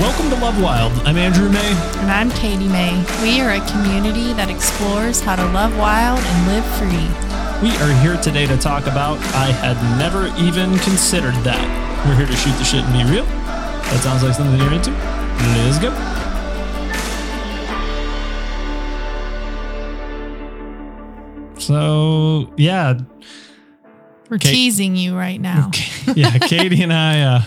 Welcome to Love Wild. I'm Andrew May. And I'm Katie May. We are a community that explores how to love wild and live free. We are here today to talk about I had never even considered that. We're here to shoot the shit and be real. That sounds like something you're into. Let's go. So, yeah. We're Kate- teasing you right now. yeah, Katie and I, uh,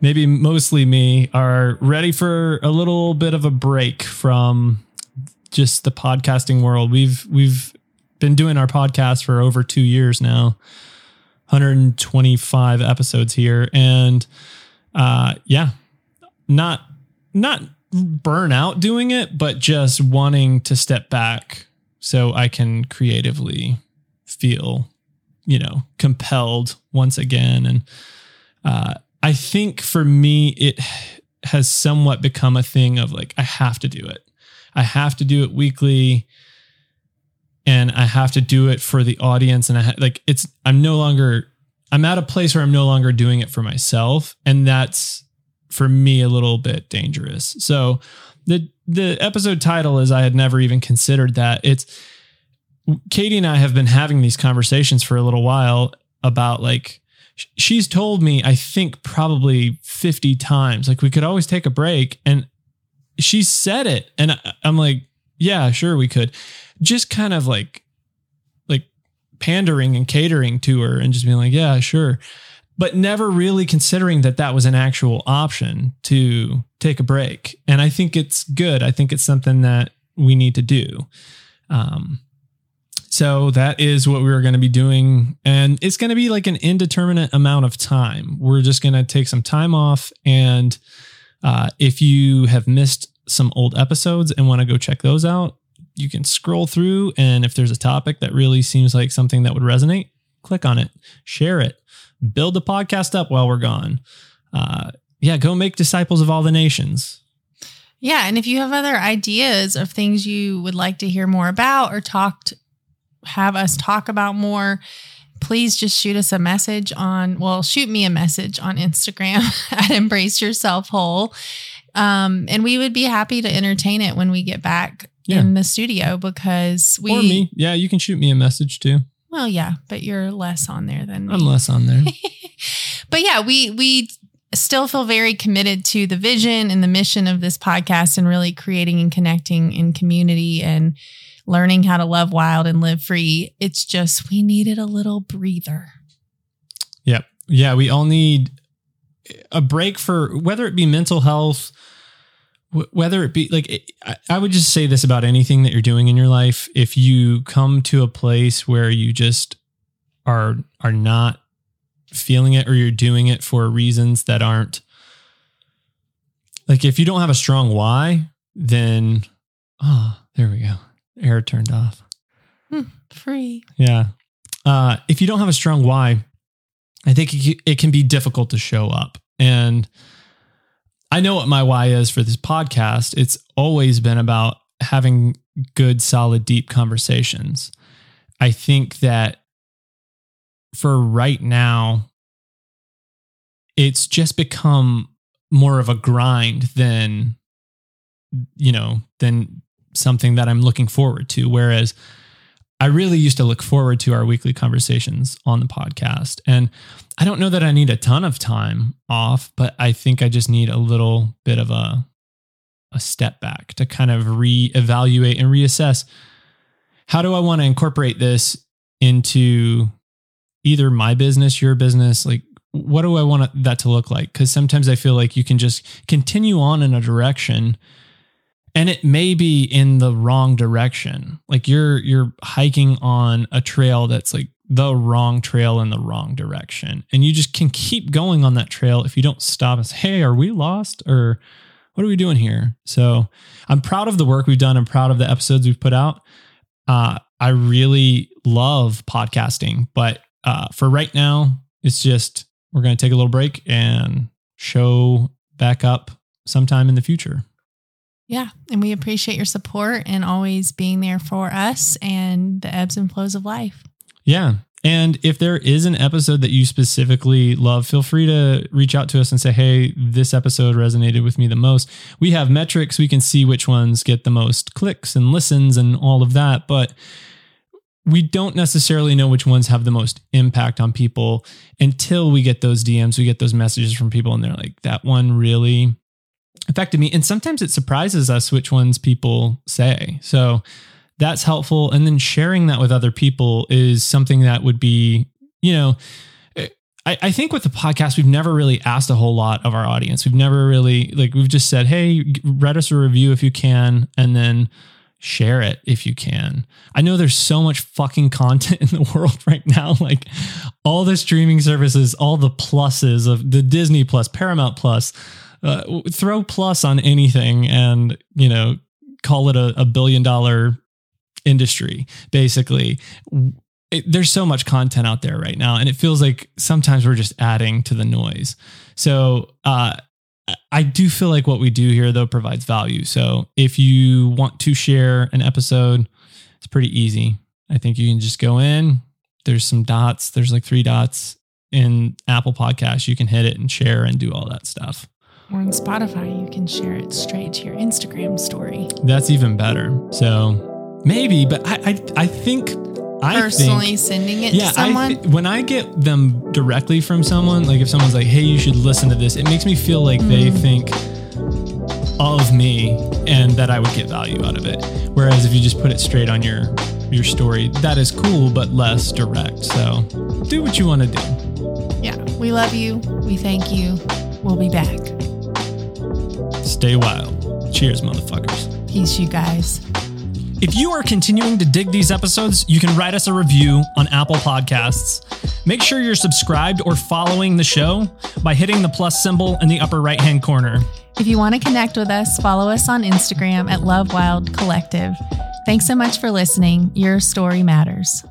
maybe mostly me, are ready for a little bit of a break from just the podcasting world. We've we've been doing our podcast for over two years now, 125 episodes here, and uh, yeah, not not burn out doing it, but just wanting to step back so I can creatively feel you know compelled once again and uh, i think for me it has somewhat become a thing of like i have to do it. I have to do it weekly and i have to do it for the audience and i ha- like it's i'm no longer i'm at a place where i'm no longer doing it for myself and that's for me a little bit dangerous. So the the episode title is i had never even considered that. It's Katie and I have been having these conversations for a little while about like she's told me I think probably 50 times. Like we could always take a break and she said it and I'm like yeah sure we could. Just kind of like like pandering and catering to her and just being like yeah sure. But never really considering that that was an actual option to take a break. And I think it's good. I think it's something that we need to do. Um so that is what we're going to be doing. And it's going to be like an indeterminate amount of time. We're just going to take some time off. And uh, if you have missed some old episodes and want to go check those out, you can scroll through. And if there's a topic that really seems like something that would resonate, click on it, share it, build the podcast up while we're gone. Uh, yeah, go make disciples of all the nations. Yeah. And if you have other ideas of things you would like to hear more about or talked, have us talk about more, please just shoot us a message on, well, shoot me a message on Instagram at Embrace Yourself Whole. Um, and we would be happy to entertain it when we get back Yeah. in the studio because we, or me. Yeah, you can shoot me a message too. well, yeah, but you're less on there than me. I'm less on there. but yeah, we we still feel very committed to the vision and the mission of this podcast and really creating and connecting in community and learning how to love wild and live free. It's just we needed a little breather. Yep. Yeah, we all need a break for whether it be mental health, whether it be like I- would just say this about anything that you're doing in your life. If you come to a place where you just are are not feeling it or you're doing it for reasons that aren't like if you don't have a strong why, then oh, there we go. Air turned off. Free. Yeah. Uh, if you don't have a strong why, I think it, it can be difficult to show up. And I know what my why is for this podcast. It's always been about having good, solid, deep conversations. I think that for right now, it's just become more of a grind than, you know, than something that I'm looking forward to. Whereas I really used to look forward to our weekly conversations on the podcast. And I don't know that I need a ton of time off, but I think I just need a little bit of a a step back to kind of reevaluate and reassess how do I want to incorporate this into either my business, your business, like what do I want that to look like? Cuz sometimes I feel like you can just continue on in a direction and it may be in the wrong direction. Like you're you're hiking on a trail that's like the wrong trail in the wrong direction. And you just can keep going on that trail if you don't stop and say hey are we lost? Or what are we doing here? So i'm proud of the work we've done. I'm proud of the episodes we've put out. Uh, i really love podcasting but uh, for right now it's just we're going to take a little break and show back up sometime in the future Yeah. And we appreciate your support and always being there for us and the ebbs and flows of life. Yeah. And if there is an episode that you specifically love, feel free to reach out to us and say, hey, this episode resonated with me the most. We have metrics. We can see which ones get the most clicks and listens and all of that. But we don't necessarily know which ones have the most impact on people until we get those DMs, we get those messages from people, and they're like, that one really affected me. And sometimes it surprises us which ones people say. So that's helpful. And then sharing that with other people is something that would be, you know, I, I think with the podcast, we've never really asked a whole lot of our audience. We've never really, like, we've just said, hey, write us a review if you can. And then, share it if you can. I know there's so much fucking content in the world right now. Like all the streaming services, all the pluses of the Disney Plus, Paramount Plus, uh, throw plus on anything and, you know, call it a, a billion dollar industry, basically. It, there's so much content out there right now, and it feels like sometimes we're just adding to the noise. So, uh, I do feel like what we do here, though, provides value. So, if you want to share an episode, it's pretty easy. I think you can just go in. There's some dots. There's like three dots in Apple Podcasts. You can hit it and share and do all that stuff. Or on Spotify, you can share it straight to your Instagram story. That's even better. So Maybe, but I I, I think I personally think, sending it yeah, to someone. I when I get them directly from someone, like if someone's like, "Hey, you should listen to this," it makes me feel like mm. they think of me and that I would get value out of it. Whereas if you just put it straight on your your story, that is cool but less direct. So, do what you want to do. Yeah, we love you. We thank you. We'll be back. Stay wild. Cheers, motherfuckers. Peace, you guys. If you are continuing to dig these episodes, you can write us a review on Apple Podcasts. Make sure you're subscribed or following the show by hitting the plus symbol in the upper right hand corner. If you want to connect with us, follow us on Instagram at Love Wild Collective. Thanks so much for listening. Your story matters.